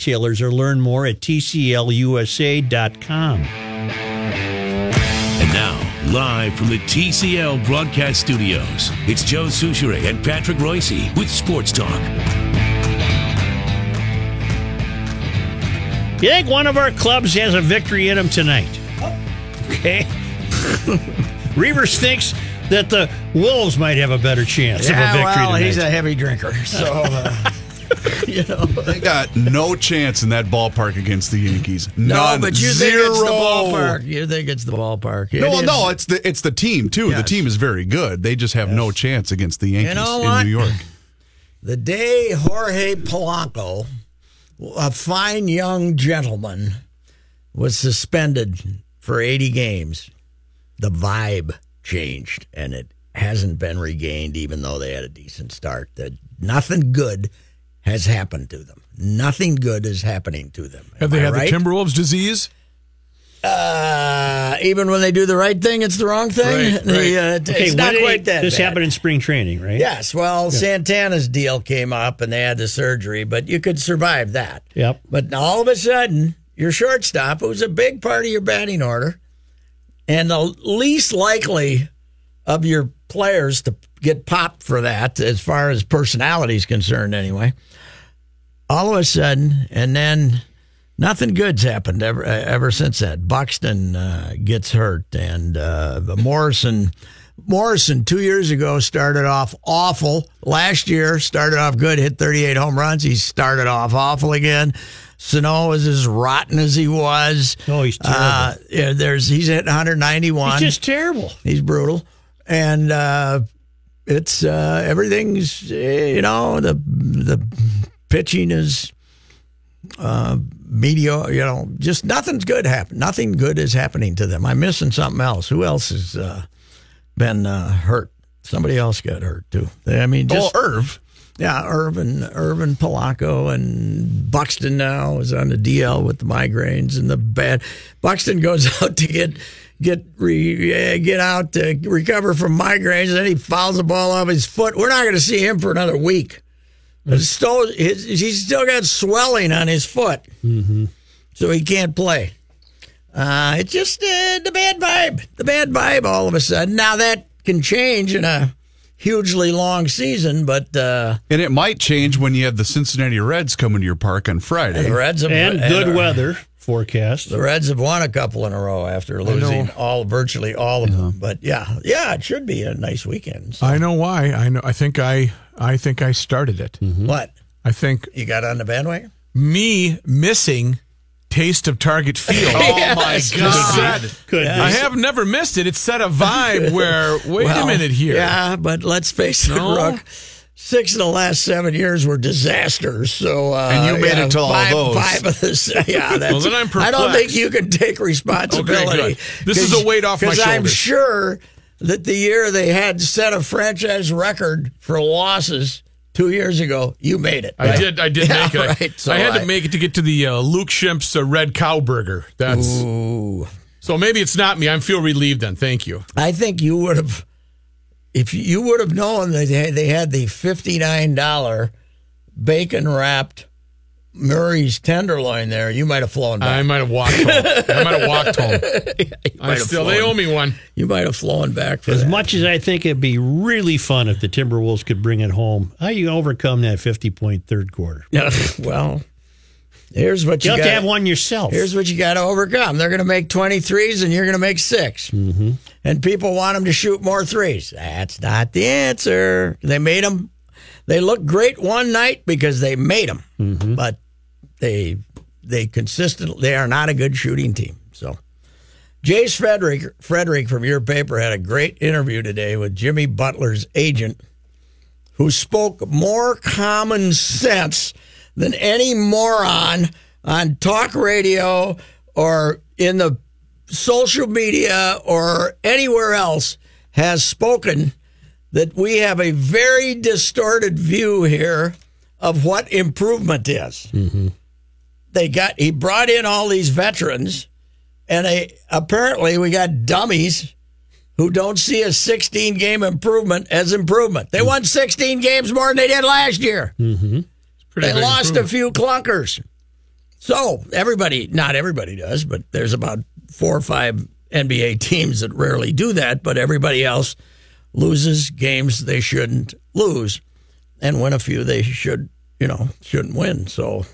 Retailers or learn more at tclusa.com. And now, live from the TCL broadcast studios, it's Joe Soucheray and Patrick Royce with Sports Talk. You think one of our clubs has a victory in them tonight? Okay. Reavers thinks that the Wolves might have a better chance Yeah, of a victory well, tonight. he's a heavy drinker, so uh, you know. They got no chance in that ballpark against the Yankees. No, None. but you Zero. think it's the ballpark. You think it's the ballpark. It No, is- no, it's the it's the team too. The team is very good. They just have no chance against the Yankees know in? New York. The day Jorge Polanco, a fine young gentleman, was suspended for 80 games, the vibe changed and it hasn't been regained, even though they had a decent start. That nothing good has happened to them. Nothing good is happening to them. Have Am they I had right? the Timberwolves disease? Uh, even when they do the right thing, it's the wrong thing. Right, The, right. uh, okay, it's not did quite that This bad. happened in spring training, right? Yes, well, Santana's deal came up and they had the surgery, but you could survive that. Yep. But all of a sudden, your shortstop, who's a big part of your batting order, and the least likely of your players to get popped for that, as far as personality is concerned, anyway. All of a sudden, and then nothing good's happened ever ever since that. Buxton uh, gets hurt, and uh, Morrison. Morrison two years ago started off awful. Last year started off good, hit 38 home runs. He started off awful again. Sano is as rotten as he was. Oh, he's terrible. Uh, yeah, there's he's at 191. He's just terrible. He's brutal, and uh, it's uh, everything's you know the the pitching is uh, mediocre. You know, just nothing's good happen. Nothing good is happening to them. I'm missing something else. Who else has uh, been uh, hurt? Somebody else got hurt too. I mean, just oh, Irv. yeah, Irvin, Irvin Polanco, and Buxton now is on the DL with the migraines and the bad. Buxton goes out to get get re, get out to recover from migraines, and then he fouls the ball off his foot. We're not going to see him for another week. It's still, his, he's still got swelling on his foot, so he can't play. Uh, it's just uh, the bad vibe. The bad vibe all of a sudden. Now that can change in a hugely long season, but. Uh, And it might change when you have the Cincinnati Reds coming to your park on Friday. The Reds have, And good uh, weather forecast. The Reds have won a couple in a row after losing all, virtually all of them. But yeah, yeah, it should be a nice weekend. So, I know why. I know. I think I. I think I started it. what I think you got on the bandwagon? me missing taste of Target Field. Oh my God! Could I have never missed it. It set a vibe where wait a Well, minute here. Yeah, but let's face it, No? Rook. Six of the last seven years were disasters. So, uh, And you made yeah, it to all five, those. Five of this, yeah. That's, Well, then I'm I don't think you can take responsibility. Okay, good. This is a weight off my shoulders. Because I'm shoulders. sure that the year they had set a franchise record for losses two years ago, you made it. I did. I did Yeah, make it. I- Right. So I had I- to make it to get to the uh, Luke Shimp's uh, Red Cow Burger. That's Ooh. so maybe it's not me. I feel relieved then. Thank you. I think you would have, if you would have known that they they had the fifty-nine dollar bacon wrapped Murray's tenderloin there, you might have flown I might have walked home. I might have walked home. I have still they owe me one. you might have flown back for As that. much as I think it'd be really fun if the Timberwolves could bring it home, how you overcome that 50 point third quarter? well, here's what You you have got. to have one yourself. Here's what you got to overcome. They're going to make 23s and you're going to make 6 mm-hmm. And people want them to shoot more threes. That's not the answer. They made them. They look great one night because they made them, but they they consistently they are not a good shooting team. So, Jace Frederick Frederick from your paper had a great interview today with Jimmy Butler's agent, who spoke more common sense than any moron on talk radio or in the social media or anywhere else has spoken that we have a very distorted view here of what improvement is. Mm-hmm. They got he brought in all these veterans, and they, apparently we got dummies who don't see a 16 game improvement as improvement. They won 16 games more than they did last year. Pretty They lost a few clunkers. So everybody, not everybody does, but there's about four or five NBA teams that rarely do that, but everybody else loses games they shouldn't lose and win a few they should, you know, shouldn't win. So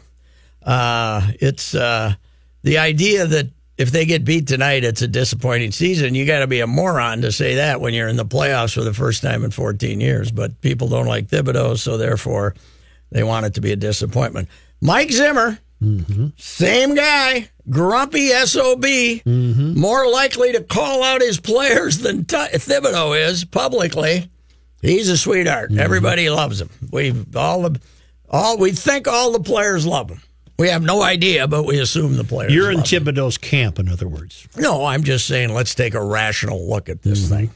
uh, it's uh, the idea that if they get beat tonight, it's a disappointing season. You got to be a moron to say that when you're in the playoffs for the first time in 14 years. But people don't like Thibodeau, so therefore they want it to be a disappointment. Mike Zimmer, same guy, grumpy SOB, more likely to call out his players than T- Thibodeau is publicly. He's a sweetheart. Everybody loves him. We all the all we think all the players love him. We have no idea, but we assume the players. You're in. Thibodeau's camp, in other words. No, I'm just saying. Let's take a rational look at this thing.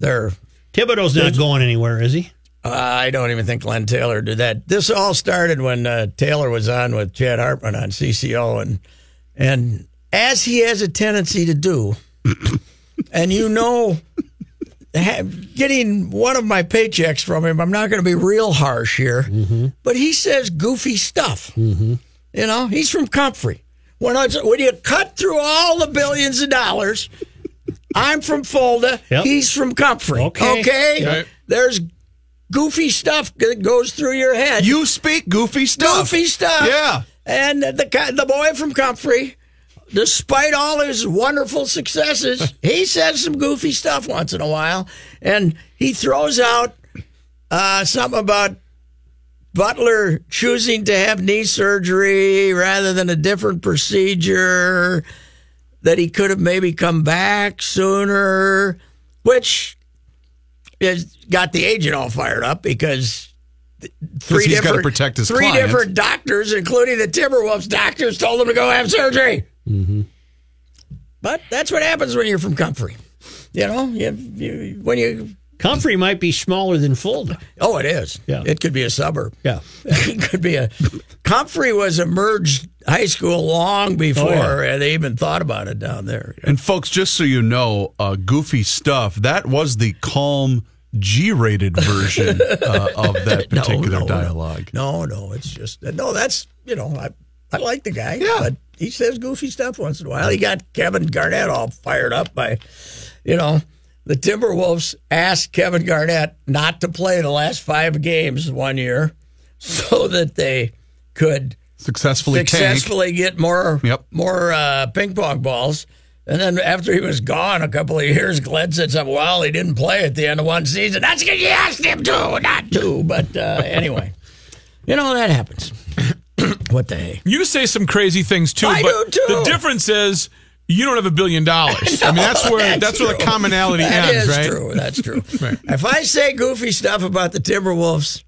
They're Thibodeau's not going anywhere, is he? Uh, I don't even think Glenn Taylor did that. This all started when uh, Taylor was on with Chad Hartman on CCO, and and as he has a tendency to do, and you know, getting one of my paychecks from him, I'm not going to be real harsh here, but he says goofy stuff. You know, he's from Comfrey. When, I, when you cut through all the billions of dollars, I'm from Fulda. Yep. He's from Comfrey. Okay. Okay. Right. There's goofy stuff that goes through your head. You speak goofy stuff. goofy stuff. Yeah. And the the boy from Comfrey, despite all his wonderful successes, he says some goofy stuff once in a while, and he throws out uh, something about Butler choosing to have knee surgery rather than a different procedure. That he could have maybe come back sooner, which has got the agent all fired up because three different protect his three client. different doctors, including the Timberwolves doctors, told him to go have surgery. Mm-hmm. But that's what happens when you're from Comfrey. You know, you, you, when you Comfrey might be smaller than Fulda. oh, it is. Yeah. it could be a suburb. Yeah. it could be a. Comfrey was a merged high school long before Oh, yeah. they even thought about it down there. And folks, just so you know, uh, goofy stuff. That was the calm G-rated version uh, of that No, particular no, dialogue. No, no, it's just no. That's you know, I I like the guy, Yeah. but he says goofy stuff once in a while. He got Kevin Garnett all fired up by, you know, the Timberwolves asked Kevin Garnett not to play the last five games one year, so that they could Successfully, tank. successfully get more Yep. more uh, ping pong balls. And then after he was gone a couple of years, Glenn said something. Well, he didn't play at the end of one season. That's because you asked him to, not to. But uh, anyway, you know that happens. what the heck? You say some crazy things too, I but do, too. the difference is you don't have a billion dollars. I mean, that's where that's, where the commonality That ends, is right? true. That's true. If I say goofy stuff about the Timberwolves,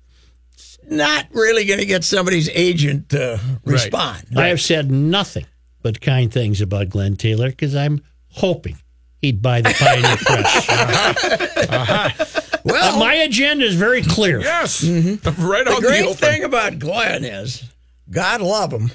it's not really going to get somebody's agent to respond. I have said nothing but kind things about Glenn Taylor because I'm hoping he'd buy the Pioneer Press. Well, Uh, my agenda is very clear. Yes, Mm-hmm. right the on great the open. thing about Glenn is, God love him,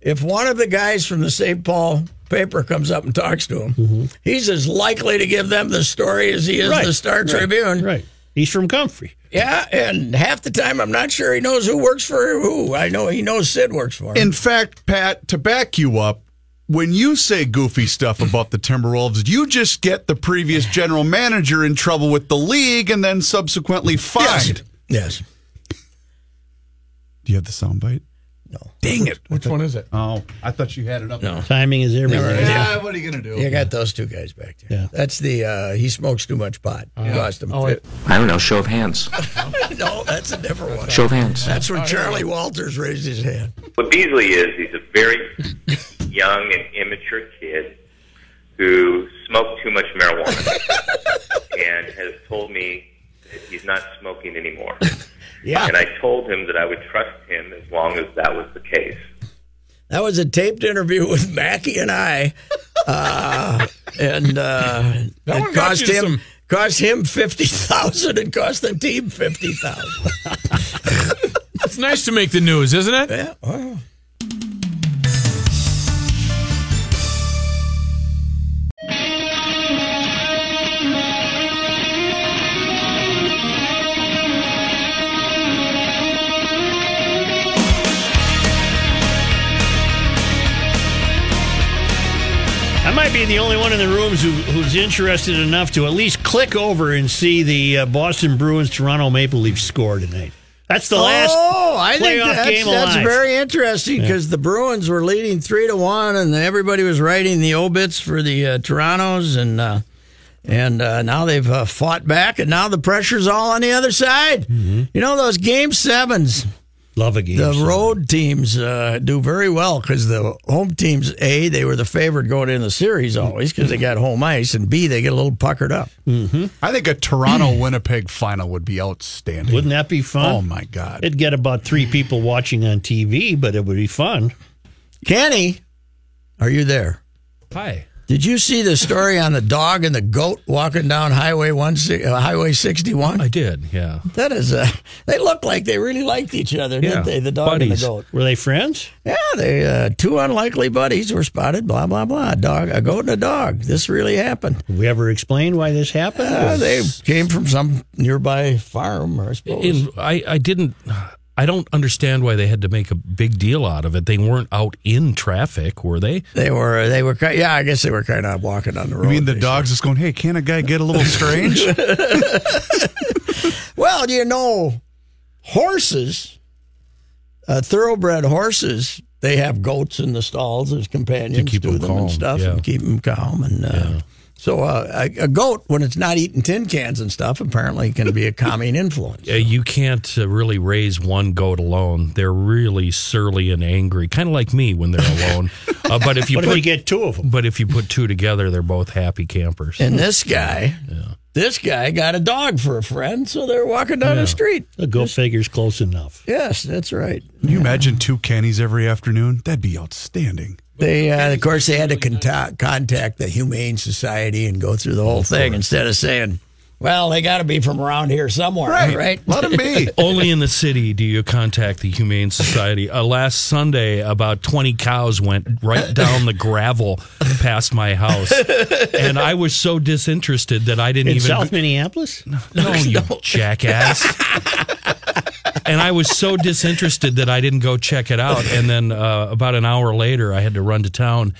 if one of the guys from the St. Paul paper comes up and talks to him, mm-hmm. he's as likely to give them the story as he is Right, the Star right, Tribune. Right. He's from Comfrey. Yeah, and half the time I'm not sure he knows who works for who. I know he knows Sid works for him. In fact, Pat, to back you up, when you say goofy stuff about the Timberwolves, you just get the previous general manager in trouble with the league and then subsequently fined. yes. Do you have the soundbite? No. Dang it. Which one is it? Oh, I thought you had it up. No. Timing is everything. Yeah, what are you going to do? You got those two guys back there. Yeah. That's the uh, he smokes too much pot. Cost him. Oh, fit. I don't know. Show of hands. no, that's a different one. Show of hands. That's when Charlie Walters raised his hand. What Beasley is, he's a very young and immature kid who smoked too much marijuana and has told me that he's not smoking anymore. Yeah. And I told him that I would trust him as long as that was the case. That was a taped interview with Mackey and I, uh, and uh, That it cost him some- cost him fifty thousand and cost the team fifty thousand. It's nice to make the news, isn't it? Yeah, well, I might be the only one in the rooms who, who's interested enough to at least click over and see the uh, Boston Bruins Toronto Maple Leafs score tonight. That's the last oh, I think that's, that's very interesting because the Bruins were leading three to one, and everybody was writing the obits for the uh, Torontos, and uh, and uh, now they've uh, fought back, and now the pressure's all on the other side. Mm-hmm. You know those game sevens. Love a game. The seven. road teams uh, do very well because the home teams, A, they were the favorite going in the series always because they got home ice, and B, they get a little puckered up. I think a Toronto Winnipeg final would be outstanding. Wouldn't that be fun? Oh my God! It'd get about three people watching on TV, but it would be fun. Kenny, are you there? Hi. Did you see the story on the dog and the goat walking down Highway one uh, Highway sixty one? I did, yeah. That is, uh, they looked like they really liked each other, Yeah, didn't they? The dog buddies. and the goat. Were they friends? Yeah, they uh, two unlikely buddies were spotted. Blah blah blah. A dog, a goat, and a dog. This really happened. Did we ever explain why this happened? Uh, they came from some nearby farm, I suppose. In, I, I didn't. I don't understand why they had to make a big deal out of it. They weren't out in traffic, were they? they were, they were, yeah, I guess they were kind of walking on the road. I mean, the dog's just going, "Hey, can a guy get a little strange?" Well, you know, horses, uh, thoroughbred horses, they have goats in the stalls as companions to keep to 'em them calm, and stuff, yeah. and keep them calm. And uh, so, uh, a, a goat, when it's not eating tin cans and stuff, apparently can be a calming influence. Uh, you can't uh, really raise one goat alone. They're really surly and angry, kind of like me when they're alone. uh, but if you What put if you get two of them? but if you put two together, they're both happy campers. And this guy, this guy got a dog for a friend, so they're walking down the street. The goat figure's close enough. Yes, that's right. Can you imagine two Kennys every afternoon? That'd be outstanding. They, uh, of course, they had to contact, contact the Humane Society and go through the whole thing instead of saying, "Well, they got to be from around here somewhere, right?" right? Let them be. Only in the city do you contact the Humane Society. Uh, last Sunday, about 20 cows went right down the gravel past my house. And I was so disinterested that I didn't In even. South Minneapolis? no, you jackass. And I was so disinterested that I didn't go check it out. And then uh, about an hour later, I had to run to town.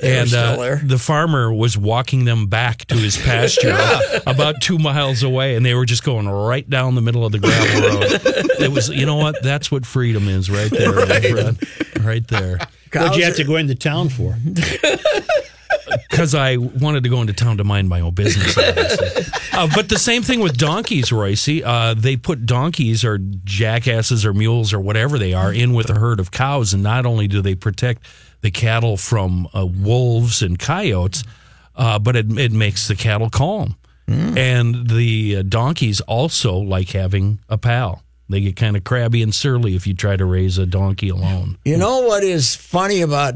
and uh, the farmer was walking them back to his pasture about two miles away, and they were just going right down the middle of the gravel road. It was, you know what? That's what freedom is, right there, my friend. right there. What'd you Cows have to go into town for? Because I wanted to go into town to mind my own business. uh, but the same thing with donkeys, Royce. Uh, they put donkeys or jackasses or mules or whatever they are in with a herd of cows, and not only do they protect the cattle from uh, wolves and coyotes, uh, but it, it makes the cattle calm. And the uh, donkeys also like having a pal. They get kind of crabby and surly if you try to raise a donkey alone. You know what is funny about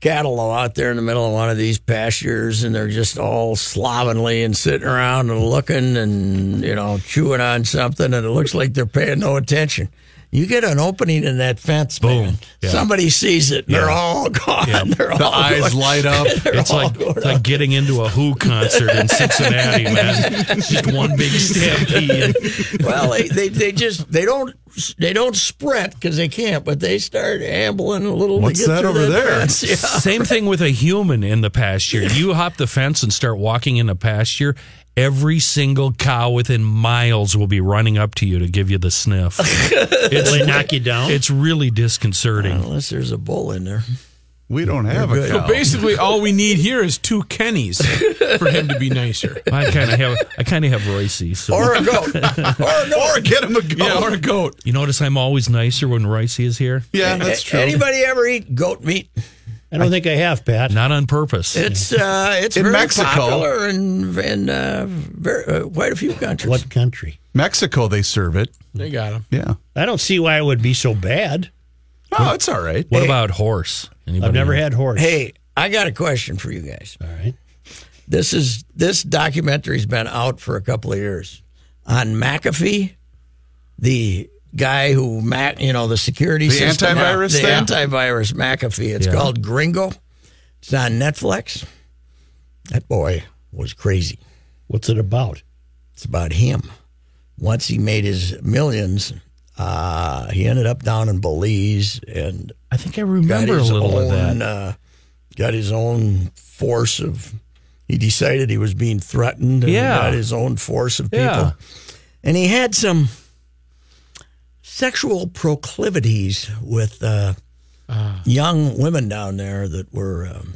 cattle out there in the middle of one of these pastures and they're just all slovenly and sitting around and looking and, you know, chewing on something and it looks like they're paying no attention. You get an opening in that fence, Boom. man. Yeah. Somebody sees it. And They're all gone. Yeah. They're The all eyes going- light up. It's like it's like getting into a Who concert in Cincinnati, man. It's just one big stampede. well, they, they they just they don't they don't sprint because they can't, but they start ambling a little. What's to get that through over there? fence. Yeah. Same thing with a human in the pasture. You hop the fence and start walking in the pasture. Every single cow within miles will be running up to you to give you the sniff. It's, Will they knock you down? it's really disconcerting. Unless there's a bull in there. We don't have a good. cow. Basically, all we need here is two Kennys for him to be nicer. I kind of have I kind of have Royce. So Or a goat. or a goat. or get him a goat. Yeah, or a goat. you notice I'm always nicer when Royce is here. Yeah, that's true. Anybody ever eat goat meat? I don't think I have, Pat. Not on purpose. It's uh, it's In very Mexico. popular in in uh, very, uh, quite a few countries. What country? Mexico, they serve it. They got them. Yeah. I don't see why it would be so bad. Oh, it's all right. what about horse? Anybody I've never else? had horse. Hey, I got a question for you guys. All right. This is this documentary's been out for a couple of years on McAfee, the guy who Mac, you know, the security The system, antivirus the thing? antivirus McAfee. It's Yeah. called Gringo. It's on Netflix. That boy was crazy. What's it about? It's about him. Once he made his millions, uh, he ended up down in Belize and I think I remember a little own, of that. Uh, got his own force of. He decided he was being threatened. And Yeah. got his own force of people, Yeah. and he had some sexual proclivities with uh, Ah. young women down there that were um,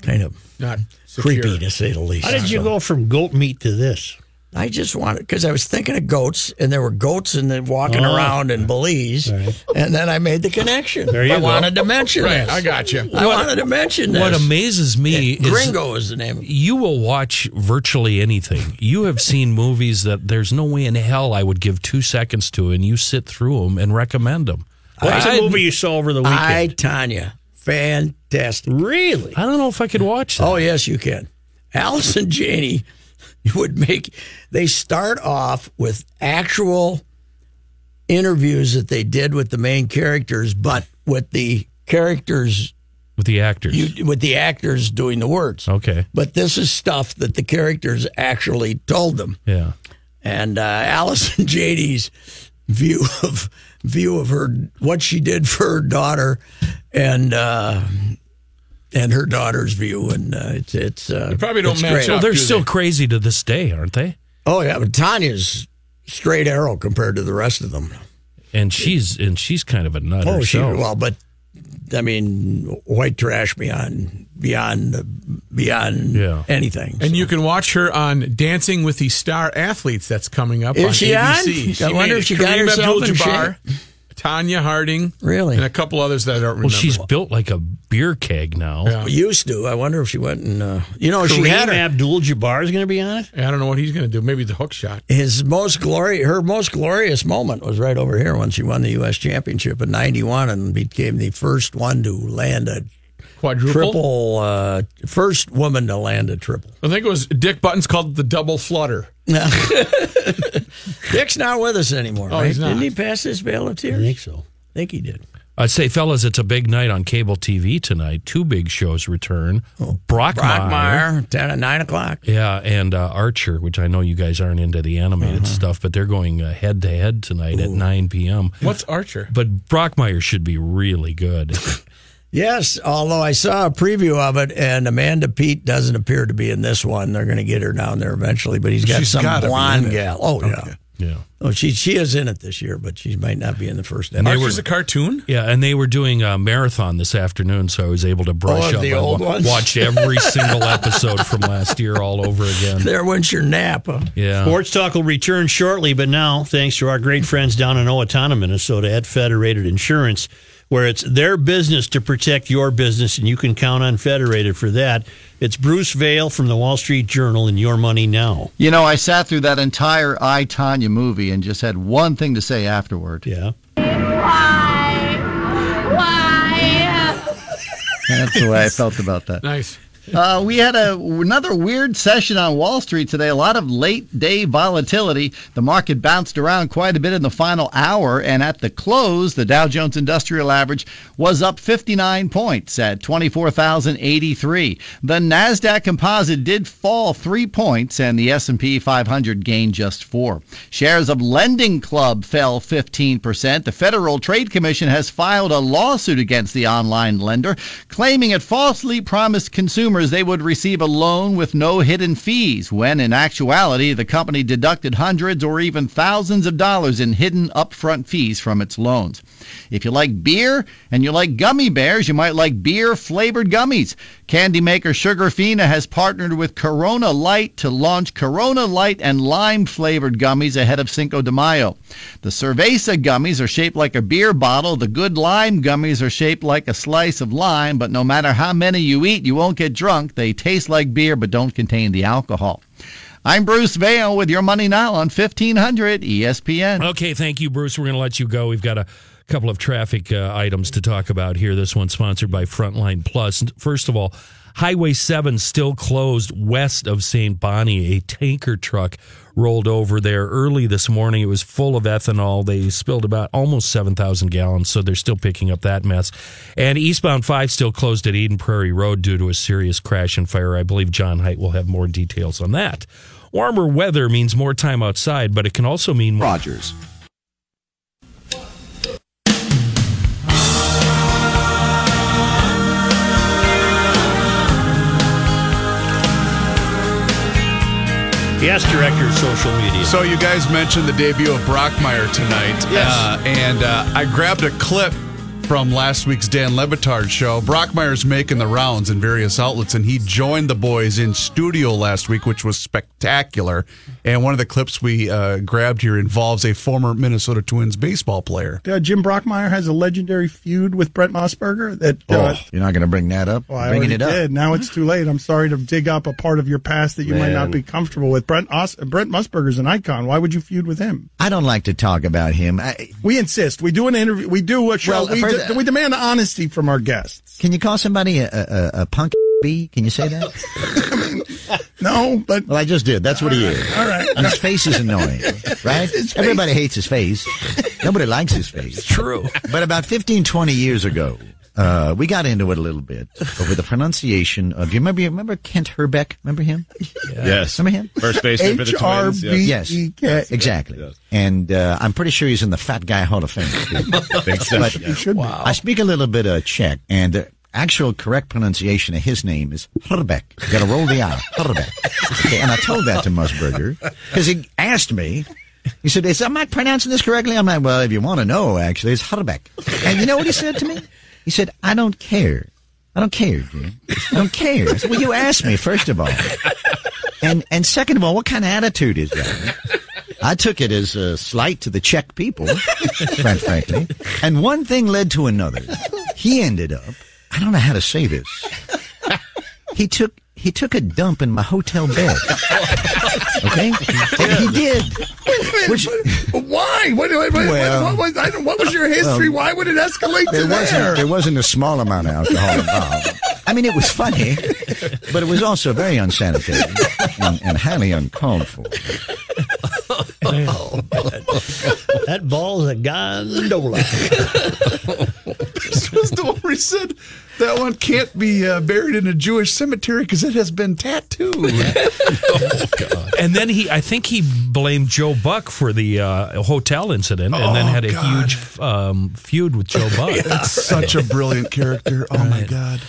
kind of Not creepy, to say the least. How did you So- go from goat meat to this? I just wanted because I was thinking of goats, and there were goats and then walking Oh. around in Belize, and then I made the connection. There you I go. wanted to mention Right, this. I got you. I wanted to mention this. What amazes me is Gringo is the name. of it. you will watch virtually anything. You have seen movies that there's no way in hell I would give two seconds to, and you sit through them and recommend them. What's I, a movie you saw over the weekend? I Tonya, fantastic. really? I don't know if I could watch oh, that. Oh yes, you can. Alice and Janney would make. They start off with actual interviews that they did with the main characters, but with the characters, with the actors. you, with the actors doing the words. okay. But this is stuff that the characters actually told them. Yeah. and uh, Allison Janney's view of view of her what she did for her daughter, and uh, and her daughter's view, and uh, it's it's uh, probably don't it's match great. Well, up. they're still they? crazy to this day, aren't they? Oh yeah, but Tonya's straight arrow compared to the rest of them. And she's and she's kind of a nut Oh, she herself. well, but I mean, white trash beyond beyond beyond Yeah. anything. And you can watch her on Dancing with the Star Athletes that's coming up Is on she on? ABC. I wonder if she got Kareem herself in Abdul-Jabbar, Tonya Harding, Really? and a couple others that I don't remember. well, she's built like a beer keg now. Yeah. used to. I wonder if she went and uh, you know she had her, Abdul-Jabbar is going to be on it. I don't know what he's going to do. Maybe the hook shot. his most glory her most glorious moment was right over here when she won the US championship in 91 and became the first one to land a Quadruple. triple uh, first woman to land a triple. I think it was Dick Buttons called the double flutter. Dick's not with us anymore, Oh, right? he's not. Didn't he pass his bail of tears? I think so. I think he did. I'd say, fellas, it's a big night on cable TV tonight. Two big shows return. Oh, Brockmire. Brockmeyer, 10 at 9 o'clock. Yeah, and uh, Archer, which I know you guys aren't into the animated Uh-huh. stuff, but they're going head to head tonight at 9 p.m. What's Archer? But Brockmire should be really good. Yes, although I saw a preview of it, and Amanda Peet doesn't appear to be in this one. They're going to get her down there eventually, but he's got She's some blonde in gal. Oh, yeah. yeah. Oh, she she is in it this year, but she might not be in the first episode. Archer's a cartoon? Yeah, and they were doing a marathon this afternoon, so I was able to brush Oh, of up. the I old wa- ones? watched every single episode from last year all over again. There went your nap. Huh? Yeah. Sports Talk will return shortly, but now, thanks to our great friends down in Owatonna, Minnesota at Federated Insurance, where it's their business to protect your business, and you can count on Federated for that. It's Bruce Vail from the Wall Street Journal and Your Money Now. You know, I sat through that entire I Tonya movie and just had one thing to say afterward. Yeah. Why? Why? That's the way I felt about that. Nice. Uh, we had a, another weird session on Wall Street today. A lot of late day volatility. The market bounced around quite a bit in the final hour, and at the close, the Dow Jones Industrial Average was up 59 points at 24,083. The Nasdaq Composite did fall three points, and the S&P 500 gained just four. Shares of Lending Club fell 15%. The Federal Trade Commission has filed a lawsuit against the online lender, claiming it falsely promised consumers they would receive a loan with no hidden fees, when in actuality the company deducted hundreds or even thousands of dollars in hidden upfront fees from its loans. If you like beer and you like gummy bears, you might like beer flavored gummies. Candy maker Sugarfina has partnered with Corona Light to launch Corona Light and lime flavored gummies ahead of Cinco de Mayo. The Cerveza gummies are shaped like a beer bottle. The Good Lime gummies are shaped like a slice of lime, but no matter how many you eat, you won't get drunk. They taste like beer but don't contain the alcohol. I'm Bruce Vail with your money now on 1500 ESPN. Okay, thank you, Bruce. We're going to let you go. We've got a couple of traffic uh, items to talk about here. This one sponsored by Frontline Plus. First of all, Highway 7 still closed west of St. Bonnie. A tanker truck rolled over there early this morning. It was full of ethanol. They spilled about almost 7,000 gallons, so they're still picking up that mess. And eastbound 5 still closed at Eden Prairie Road due to a serious crash and fire. I believe John Height will have more details on that. Warmer weather means more time outside, but it can also mean more. Rogers. Yes, director of social media. So you guys mentioned the debut of Brockmire tonight, Yes. uh, and uh, I grabbed a clip from last week's Dan Le Batard show. Brockmire's making the rounds in various outlets, and he joined the boys in studio last week, which was spectacular. And one of the clips we uh, grabbed here involves a former Minnesota Twins baseball player. Uh, Jim Brockmire has a legendary feud with Brent Musburger. That uh, Oh, you're not going to bring that up? well, I Bringing it up. did. Now it's too late. I'm sorry to dig up a part of your past that you might not be comfortable with. Brent Os- Brent Musburger's an icon. Why would you feud with him? I don't like to talk about him. I, We insist. We do an interview. We do a show. Well, we, for de- the- we demand honesty from our guests. can you call somebody a, a, a punk B? Can you say that? No, but well, I just did. That's what he is. all right. And his face is annoying, right? Everybody hates his face. Nobody likes his face. True. But about 15, 20 years ago, uh, we got into it a little bit over the pronunciation of. Do you remember? You remember Kent Hrbek? Remember him? Yes. Remember him? First baseman for the Twins. HRB. Yes. Yes, Yes. exactly. Yes. And uh, I'm pretty sure he's in the Fat Guy Hall of Fame. too. Think so. But He should be. I speak a little bit of Czech, and the actual correct pronunciation of his name is Herbeck. You got to roll the I. Herbeck. Okay, and I told that to Musburger because he asked me. He said, "Is am I pronouncing this correctly?" I'm like, "Well, if you want to know, actually, it's Herbeck." And you know what he said to me? He said, "I don't care. I don't care, Jim. I don't care." I said, well, you asked me first of all, and and second of all, what kind of attitude is that? I took it as a slight to the Czech people, quite frankly. And one thing led to another. He ended up, I don't know how to say this. He took he took a dump in my hotel bed. Okay? He did. Which why? What, what, what, Well- what, was, I don't, what was your history? Well, Why would it escalate to there wasn't there? there wasn't a small amount of alcohol involved. I mean, it was funny, but it was also very unsanitary and, and highly uncalled for. That ball's a gondola. This was the one he said that one can't be uh, buried in a Jewish cemetery because it has been tattooed. oh, God. And then he, I think he blamed Joe Buck for the uh, hotel incident, and then Oh, had a God. huge um, feud with Joe Buck. That's such a brilliant character. Oh my God.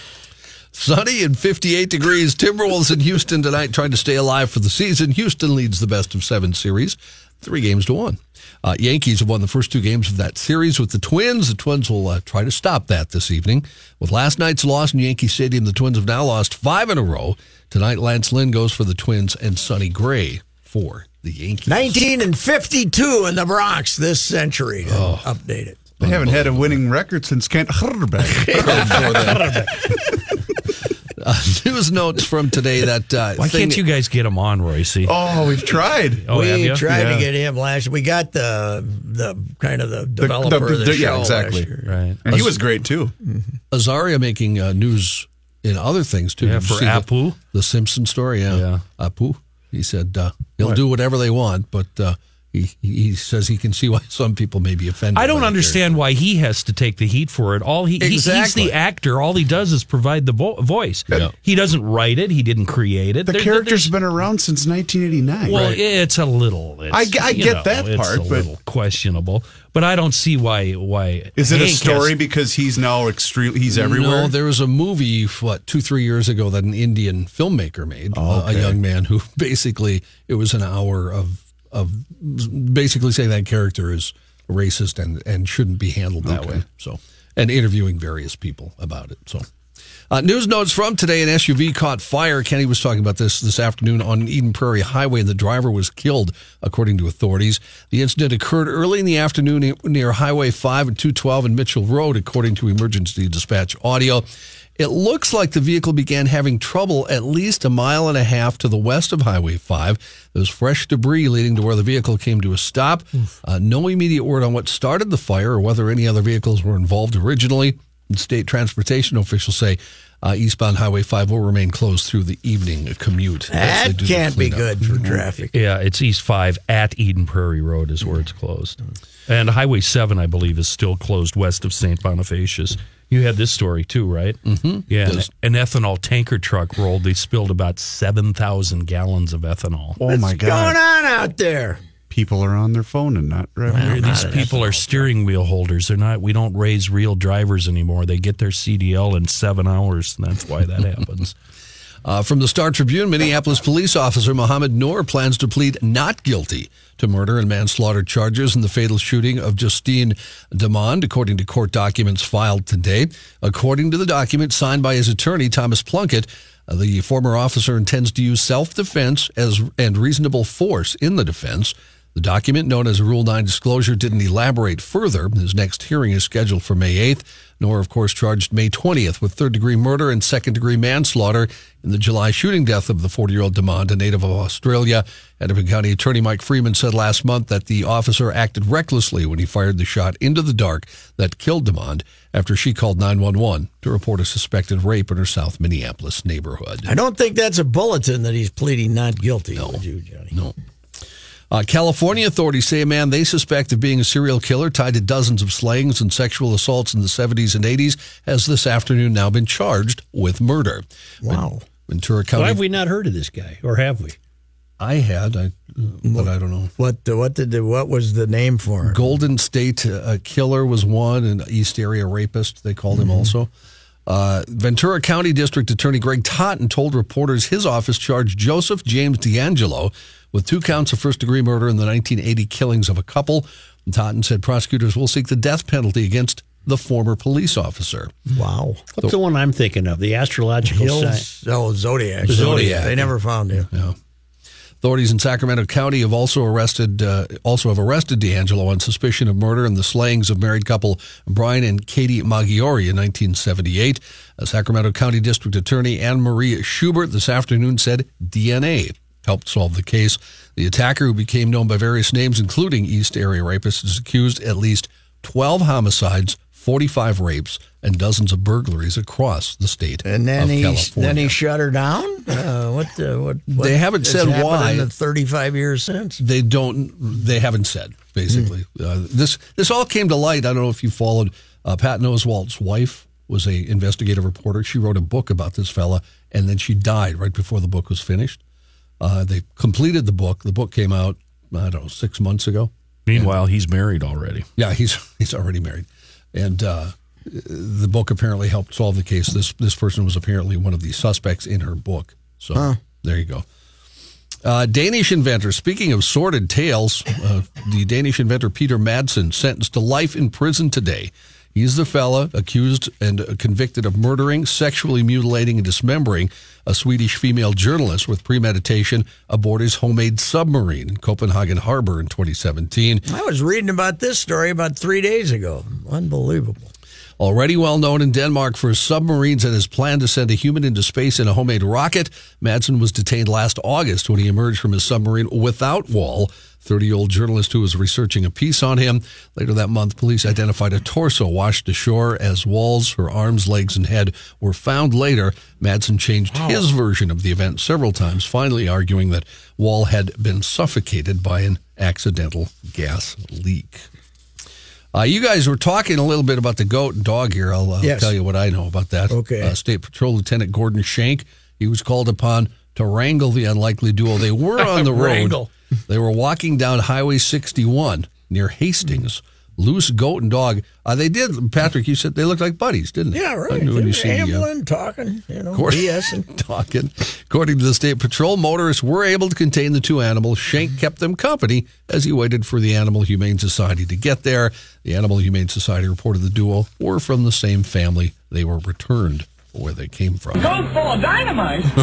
Sunny and 58 degrees. Timberwolves in Houston tonight trying to stay alive for the season. Houston leads the best of seven series, three games to one. Uh, Yankees have won the first two games of that series with the Twins. The Twins will uh, try to stop that this evening. With last night's loss in Yankee Stadium, the Twins have now lost five in a row. Tonight, Lance Lynn goes for the Twins and Sonny Gray for the Yankees. 19 and 52 in the Bronx this century. To Oh. Update it. They haven't had a winning record since Kent Hrbek. Uh, news notes from today that uh, Why thing- can't you guys get him on, Royce? Oh, we've tried. Oh, we you? tried Yeah. to get him last. We got the the kind of the developer the- of the, the- yeah, exactly. last year. Right. And he was great too. Azaria making uh, news in other things too. Yeah, for see the- Apu? the, Simpson story. Yeah, Yeah. Apu. He said uh, he'll do whatever they want, but uh, he he says he can see why some people may be offended. I don't understand why he has to take the heat for it. All he, he- he's the actor. All he does is provide the vo- voice. Yeah. He doesn't write it. He didn't create it. The There- character's there's- been around since 1989. Well, Right. it's a little. It's, I g- I you get know, that it's part, a but- little questionable. But I don't see why. Why Is it a story has- because he's now extreme? He's everywhere. No, there was a movie what two three years ago that an Indian filmmaker made. Oh, uh, a young man who basically it was an hour of of basically saying that character is racist and and shouldn't be handled that way. So and interviewing various people about it. So Uh, news notes from today: an SUV caught fire. Kenny was talking about this this afternoon on Eden Prairie highway, and the driver was killed, according to authorities. The incident occurred early in the afternoon near Highway 5 and 212 and Mitchell Road, according to emergency dispatch audio. It looks like the vehicle began having trouble at least a mile and a half to the west of Highway 5. There was fresh debris leading to where the vehicle came to a stop. Uh, no immediate word on what started the fire or whether any other vehicles were involved originally. State transportation officials say uh, eastbound Highway 5 will remain closed through the evening commute. as they That can't be good for traffic. Yeah, it's East 5 at Eden Prairie Road is where it's closed. And Highway 7, I believe, is still closed west of St. Bonifacius. You had this story too, right? Mm-hmm. Yeah, an, Yes. an ethanol tanker truck rolled. They spilled about 7,000 gallons of ethanol. Oh my What's going God! on out there? People are on their phone and not driving. These people are steering wheel holders. They're not. We don't raise real drivers anymore. They get their CDL in seven hours, and that's why that happens. Uh, from the Star Tribune, Minneapolis police officer Mohammed Noor plans to plead not guilty to murder and manslaughter charges in the fatal shooting of Justine Damond, according to court documents filed today. According to the document signed by his attorney, Thomas Plunkett, uh, the former officer intends to use self-defense as and reasonable force in the defense. The document, known as a Rule 9 disclosure, didn't elaborate further. His next hearing is scheduled for May 8th. Noor, of course, charged May 20th with third degree murder and second degree manslaughter in the July shooting death of the 40 year old Damond, a native of Australia. Hennepin County Attorney Mike Freeman said last month that the officer acted recklessly when he fired the shot into the dark that killed Damond after she called 911 to report a suspected rape in her South Minneapolis neighborhood. I don't think that's a bulletin that he's pleading not guilty. No, you, Johnny? No. Uh, California authorities say a man they suspect of being a serial killer tied to dozens of slayings and sexual assaults in the 70s and 80s has this afternoon now been charged with murder. Wow. Ventura County. Why have we not heard of this guy, or have we? I had, I, but I don't know. What what did the, what was the name for him? Golden State uh, Killer was one, and East Area Rapist, they called him also. Uh, Ventura County District Attorney Greg Totten told reporters his office charged Joseph James DeAngelo with two counts of first degree murder in the 1980 killings of a couple. Totten said prosecutors will seek the death penalty against the former police officer. Wow. What's the one I'm thinking of? The astrological sign. Oh, Zodiac. The Zodiac. They never found him. Yeah. Authorities in Sacramento County have also arrested uh, also have arrested DeAngelo on suspicion of murder in the slayings of married couple Brian and Katie Maggiore in 1978. A Sacramento County District Attorney Anne Marie Schubert this afternoon said DNA helped solve the case. The attacker, who became known by various names, including East Area Rapist, is accused at least 12 homicides, 45 rapes, and dozens of burglaries across the state And then he California. then he shut her down. Uh, what, the, what what They haven't said why. In the thirty-five years since. they don't they haven't said basically uh, this this all came to light i don't know if you followed uh, pat Oswalt's wife was a investigative reporter she wrote a book about this fella and then she died right before the book was finished uh, they completed the book the book came out i don't know six months ago Meanwhile, he's married already. yeah he's he's already married and uh, the book apparently helped solve the case this this person was apparently one of the suspects in her book so there you go uh, Danish inventor. Speaking of sordid tales, uh, the Danish inventor Peter Madsen sentenced to life in prison today. He's the fella accused and convicted of murdering, sexually mutilating, and dismembering a Swedish female journalist with premeditation aboard his homemade submarine in Copenhagen Harbor in 2017. I was reading about this story about three days ago. Unbelievable. Already well known in Denmark for his submarines and his plan to send a human into space in a homemade rocket, Madsen was detained last August when he emerged from his submarine without Wall. 30 year old journalist who was researching a piece on him. Later that month, police identified a torso washed ashore as Wall's, her arms, legs, and head were found later. Madsen changed his version of the event several times, finally arguing that Wall had been suffocated by an accidental gas leak. Uh, you guys were talking a little bit about the goat and dog here. I'll uh, Yes. tell you what I know about that. Okay. Uh, State Patrol Lieutenant Gordon Shank, he was called upon to wrangle the unlikely duo. They were on the road. They were walking down Highway 61 near Hastings. Loose goat and dog. Uh, they did, Patrick, you said they looked like buddies, didn't they? Yeah, I right. knew when you see the, uh, ambling, talking, you know, Gordon- BSing. talking. According to the state patrol, motorists were able to contain the two animals. Shank kept them company as he waited for the Animal Humane Society to get there. The Animal Humane Society reported the duo were from the same family. They were returned where they came from. Goes full of dynamite.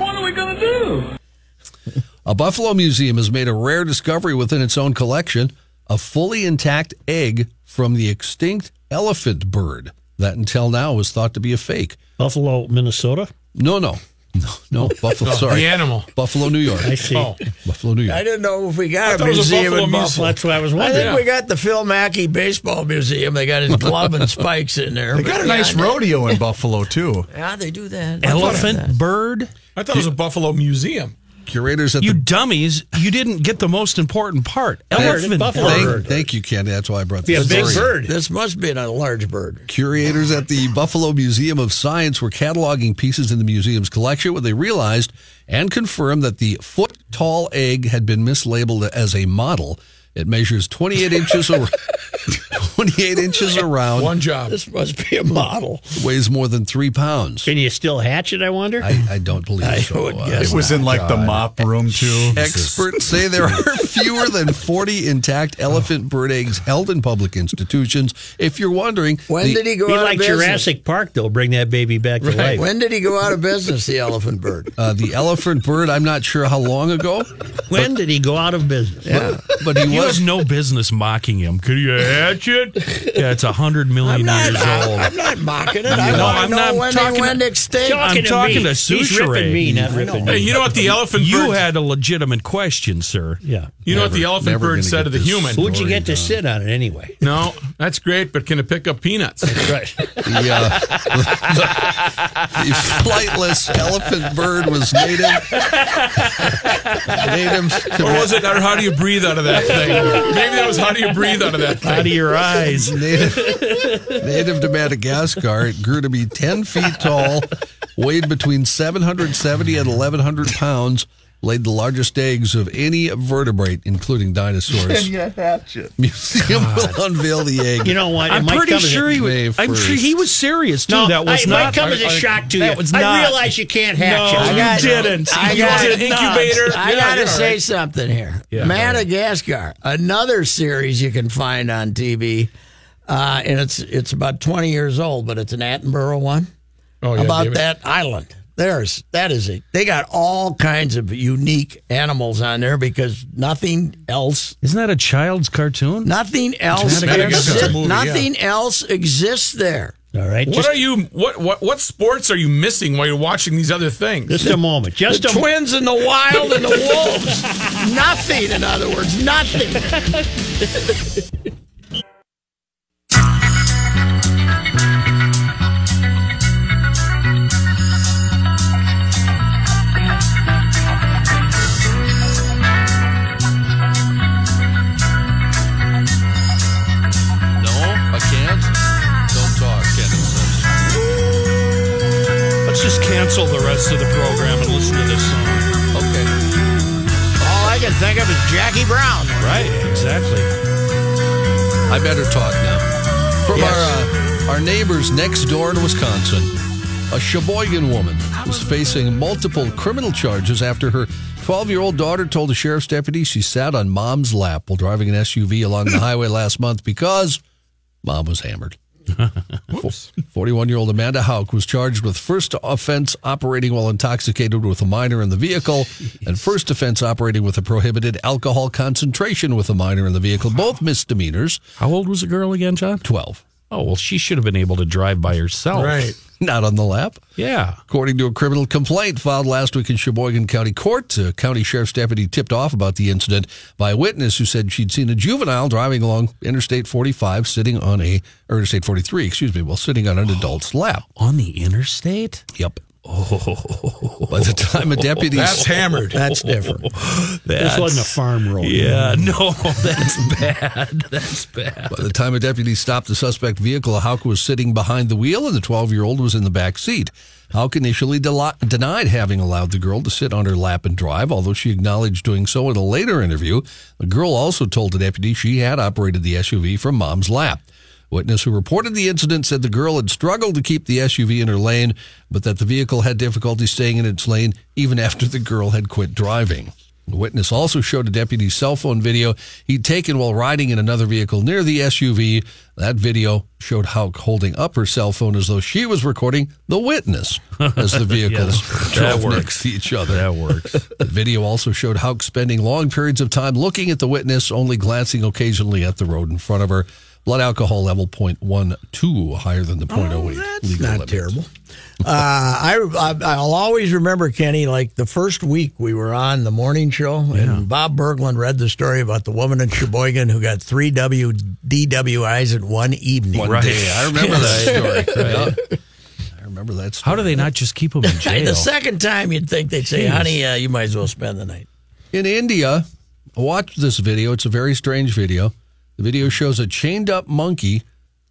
what are we gonna do? A Buffalo museum has made a rare discovery within its own collection a fully intact egg from the extinct elephant bird that until now was thought to be a fake. Buffalo, Minnesota? No, no. No, no, Buffalo, sorry. the animal. Buffalo, New York. I see. Oh. Buffalo, New York. I didn't know if we got a thought it was a museum Buffalo in museum. Buffalo. That's what I was wondering. I wondering. think we got the Phil Mackey Baseball Museum. They got his glove and spikes in there. They got a yeah, nice they- rodeo in Buffalo too. Yeah, they do that. Elephant bird? I thought it was a Buffalo museum. Curators at You the dummies, you didn't get the most important part. Elephant buffalo bird. thank, bird. thank you, Ken. That's why I brought Be a this big bird. This must be a large bird. Curators at the Buffalo Museum of Science were cataloging pieces in the museum's collection when they realized and confirmed that the foot tall egg had been mislabeled as a model. It measures 28 inches ar- 28 inches around, One job. This must be a model. weighs more than three pounds. Can you still hatch it, I wonder? I, I don't believe I so. would guess It was in like the mop room too. Experts say there are fewer than 40 intact elephant bird eggs held in public institutions. If you're wondering, When the- did he go Be out like of business? Jurassic Park, they'll bring that baby back to life. When did he go out of business, the elephant bird? uh, the elephant bird, I'm not sure how long ago, When did he go out of business? Yeah. but he You was have no business mocking him. Could you hatch it? Yeah, it's a hundred million not, years old. I'm not mocking it. I No, want to I'm know not when talking- they went extinct. I'm to talking me. to He's ripping me, not ripping Hey, you know what the elephant You bird? had a legitimate question, sir. Yeah. you know what the elephant bird said to the human? Who'd you get to Story sit on it anyway? No, that's great, but can it pick up peanuts? Right. the, uh, the flightless elephant bird was native. native or was it? Or how do you breathe out of that thing? Maybe that was how do you breathe out of that thing? Out of your eyes. native, native to Madagascar. It grew to be 10 feet tall, weighed between 770 and 1,100 pounds, laid the largest eggs of any vertebrate, including dinosaurs. Can you hatch it? Museum will unveil the egg. You know what? It I'm pretty come as a- sure he was. I'm sure he was serious too. No, that was it not. might come as a shock to that you. Was I realize you can't hatch No, it. you got- didn't. I you got did an not. incubator. I Yeah, got to say right. something here. Yeah. Madagascar, another series you can find on TV, uh, and it's it's about twenty years old, but it's an Attenborough one Oh, yeah, about David. that island. There's that is it. they got all kinds of unique animals on there because nothing else Isn't that a child's cartoon? nothing else Madagascar exi- movie, yeah. nothing else exists there. All right. What Just, are you? What what what sports are you missing while you're watching these other things? just a moment. Just the a twins and the wild and the wolves. nothing, in other words, nothing. cancel the rest of the program and listen to this song. Okay. All I can think of is Jackie Brown. Right, exactly. I better talk now. From Yes. our uh, our neighbors next door to Wisconsin, a Sheboygan woman is facing multiple criminal charges after her 12-year-old daughter told a sheriff's deputy she sat on mom's lap while driving an SUV along the highway last month because mom was hammered. 41-year-old Amanda Hauk was charged with first offense operating while intoxicated with a minor in the vehicle and first offense operating with a prohibited alcohol concentration with a minor in the vehicle, both misdemeanors. How old was the girl again, John? 12. Oh, well, she should have been able to drive by herself. Right. Not on the lap. Yeah. According to a criminal complaint filed last week in Sheboygan County Court, a county sheriff's deputy tipped off about the incident by a witness who said she'd seen a juvenile driving along Interstate 45 sitting on a, or Interstate 43, excuse me, while sitting on an adult's lap. On the interstate? Yep. Oh, by the time a deputy That's hammered. That's different. this wasn't a farm road. Yeah, no, that's bad. That's bad. By the time a deputy stopped the suspect vehicle, Hauk was sitting behind the wheel and the 12 year old was in the back seat. Hauk initially del- denied having allowed the girl to sit on her lap and drive, although she acknowledged doing so in a later interview. The girl also told the deputy she had operated the SUV from mom's lap. Witness who reported the incident said the girl had struggled to keep the SUV in her lane, but that the vehicle had difficulty staying in its lane even after the girl had quit driving. The witness also showed a deputy's cell phone video he'd taken while riding in another vehicle near the SUV. That video showed Hauk holding up her cell phone as though she was recording the witness as the vehicles that drove next to each other. That works. The video also showed Hauk spending long periods of time looking at the witness, only glancing occasionally at the road in front of her. Blood alcohol level 0.12, higher than the 0.08 That's legal not limit. terrible. Uh, I, I I'll always remember Kenny. Like the first week we were on the morning show, and Bob Berglund read the story about the woman in Sheboygan who got three W DWIs in one evening. One Right. day. I remember that story. Right. Yeah. I remember that story. How do they not just keep them in jail? The second time you'd think they'd say, Jeez. "Honey, uh, you might as well spend the night." In India, watch this video. It's a very strange video. The video shows a chained up monkey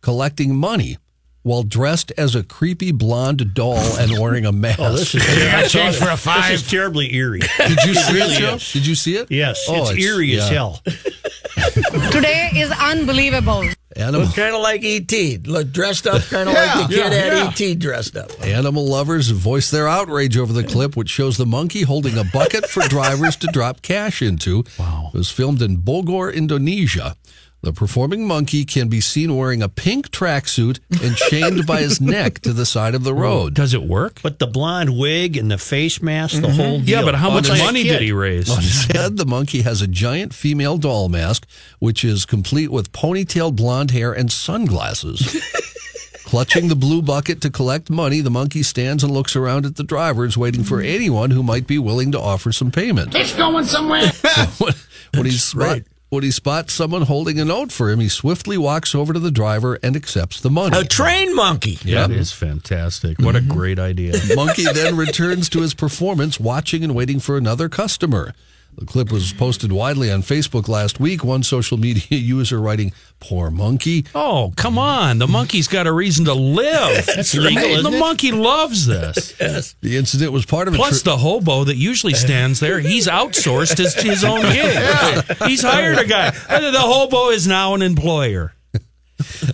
collecting money while dressed as a creepy blonde doll and wearing a mask. Oh, this is Yeah, change for a five. This is terribly eerie. Did you see really it, Joe? Did you see it? Yes, Oh, it's, eerie as hell. Today is unbelievable. Animal, Look kind of like ET. Look dressed up, kind of Yeah, like the kid yeah, had ET dressed up. animal lovers voiced their outrage over the clip, which shows the monkey holding a bucket for drivers to drop cash into. Wow. It was filmed in Bogor, Indonesia. The performing monkey can be seen wearing a pink tracksuit and chained by his neck to the side of the road. Does it work? But the blonde wig and the face mask, the mm-hmm. whole deal. Yeah, but how much Looks like a money kid. did he raise? On his head, the monkey has a giant female doll mask, which is complete with ponytailed blonde hair and sunglasses. Clutching the blue bucket to collect money, the monkey stands and looks around at the drivers, waiting for anyone who might be willing to offer some payment. It's going somewhere. when, when he spot, right. When he spots someone holding a note for him, he swiftly walks over to the driver and accepts the money. A train monkey. Yeah, that is fantastic. What a mm-hmm. great idea. Monkey then returns to his performance, watching and waiting for another customer. The clip was posted widely on Facebook last week. One social media user writing, Poor monkey. Oh, come on. The monkey's got a reason to live. That's legal, the monkey loves this. yes. The incident was part of a Plus, tri- the hobo that usually stands there, he's outsourced his, his own gig. He's hired a guy. The hobo is now an employer.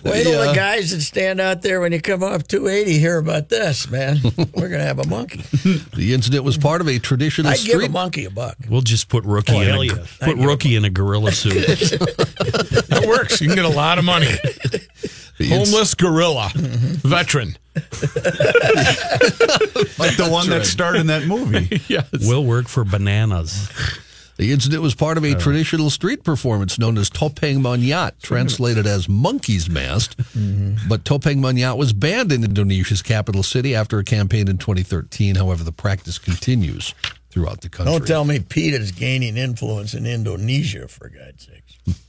Wait till Yeah. the guys that stand out there when you come off 280 hear about this, man. We're going to have a monkey. the incident was part of a traditional I'd give a monkey a buck. We'll just put Rookie Oh, in a, yeah. put Rookie in a gorilla suit. That works. You can get a lot of money. The inc- Homeless gorilla, mm-hmm. veteran. Like the one that starred in that movie. Yes. will work for bananas. The incident was part of a traditional street performance known as Topeng Monyet, translated as Monkey's Mask. Mm-hmm. But Topeng Monyet was banned in Indonesia's capital city after a campaign in 2013. However, the practice continues throughout the country. Don't tell me Pete is gaining influence in Indonesia, for God's sakes.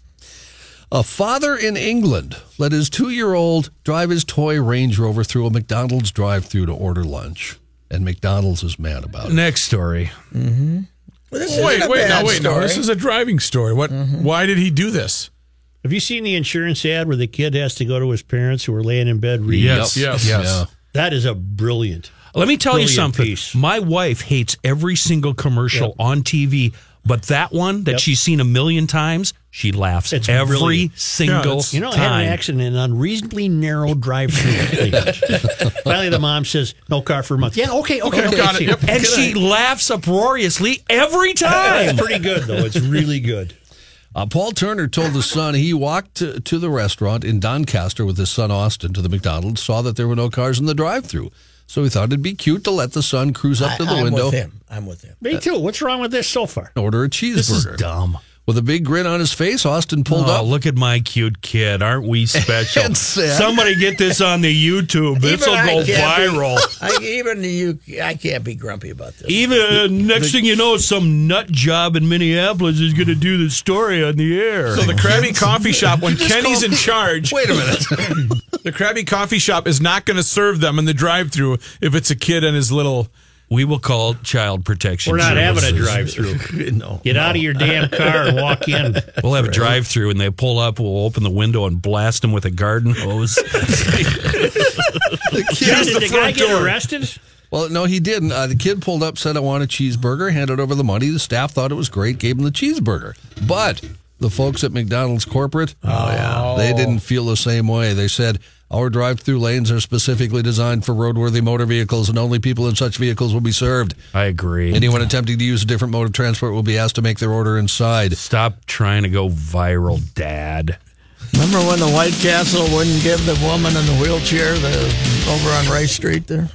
A father in England let his two year old drive his toy Range Rover through a McDonald's drive through to order lunch. And McDonald's is mad about it. Next story. Mm-hmm. Well, this Wait, isn't a wait, bad no, wait, no. This is a driving story. What? Mm-hmm. Why did he do this? Have you seen the insurance ad where the kid has to go to his parents who are laying in bed reading? Yes. Yes. Yeah. That is a brilliant. Let me tell you something. piece. My wife hates every single commercial on TV, but that one that Yep. she's seen a million times, she laughs It's every brilliant. single it's- You know, I had an accident in an unreasonably narrow drive-through. Finally, the mom says, "No car for a month." Yeah, okay, okay, Okay, got it. Yep. and she laughs uproariously every It's time. pretty good though. It's really good. Uh, Paul Turner told his son he walked to, to the restaurant in Doncaster with his son Austin to the McDonald's, saw that there were no cars in the drive through. So we thought it'd be cute to let the son cruise up to the I, am window with him. I'm with him. Me too. What's wrong with this so far? order a cheeseburger. This is dumb. With a big grin on his face, Austin pulled up. oh, up. look at my cute kid. Aren't we special? Somebody get this on the YouTube. This will Even I go can't be- viral. I, even you, I can't be grumpy about this. Even uh, next thing you know, some nut job in Minneapolis is going to do the story on the air. So the Krabby Coffee Shop, when Kenny's in charge, Wait a minute. the Krabby Coffee Shop is not going to serve them in the drive-through if it's a kid and his little. We will call child protection. We're not having a drive-through. no, Get out of your damn car and walk in. We'll have a drive-through, and they pull up. We'll open the window and blast them with a garden hose. Yeah, did the guy get arrested? Well, no, he didn't. Uh, the kid pulled up, said, I want a cheeseburger, handed over the money. The staff thought it was great, gave him the cheeseburger. But the folks at McDonald's corporate, oh yeah, they didn't feel the same way. They said our drive-through lanes are specifically designed for roadworthy motor vehicles, and only people in such vehicles will be served. I agree. Anyone attempting to use a different mode of transport will be asked to make their order inside. Stop trying to go viral, Dad. Remember when the White Castle wouldn't give the woman in the wheelchair the over on Rice Street there?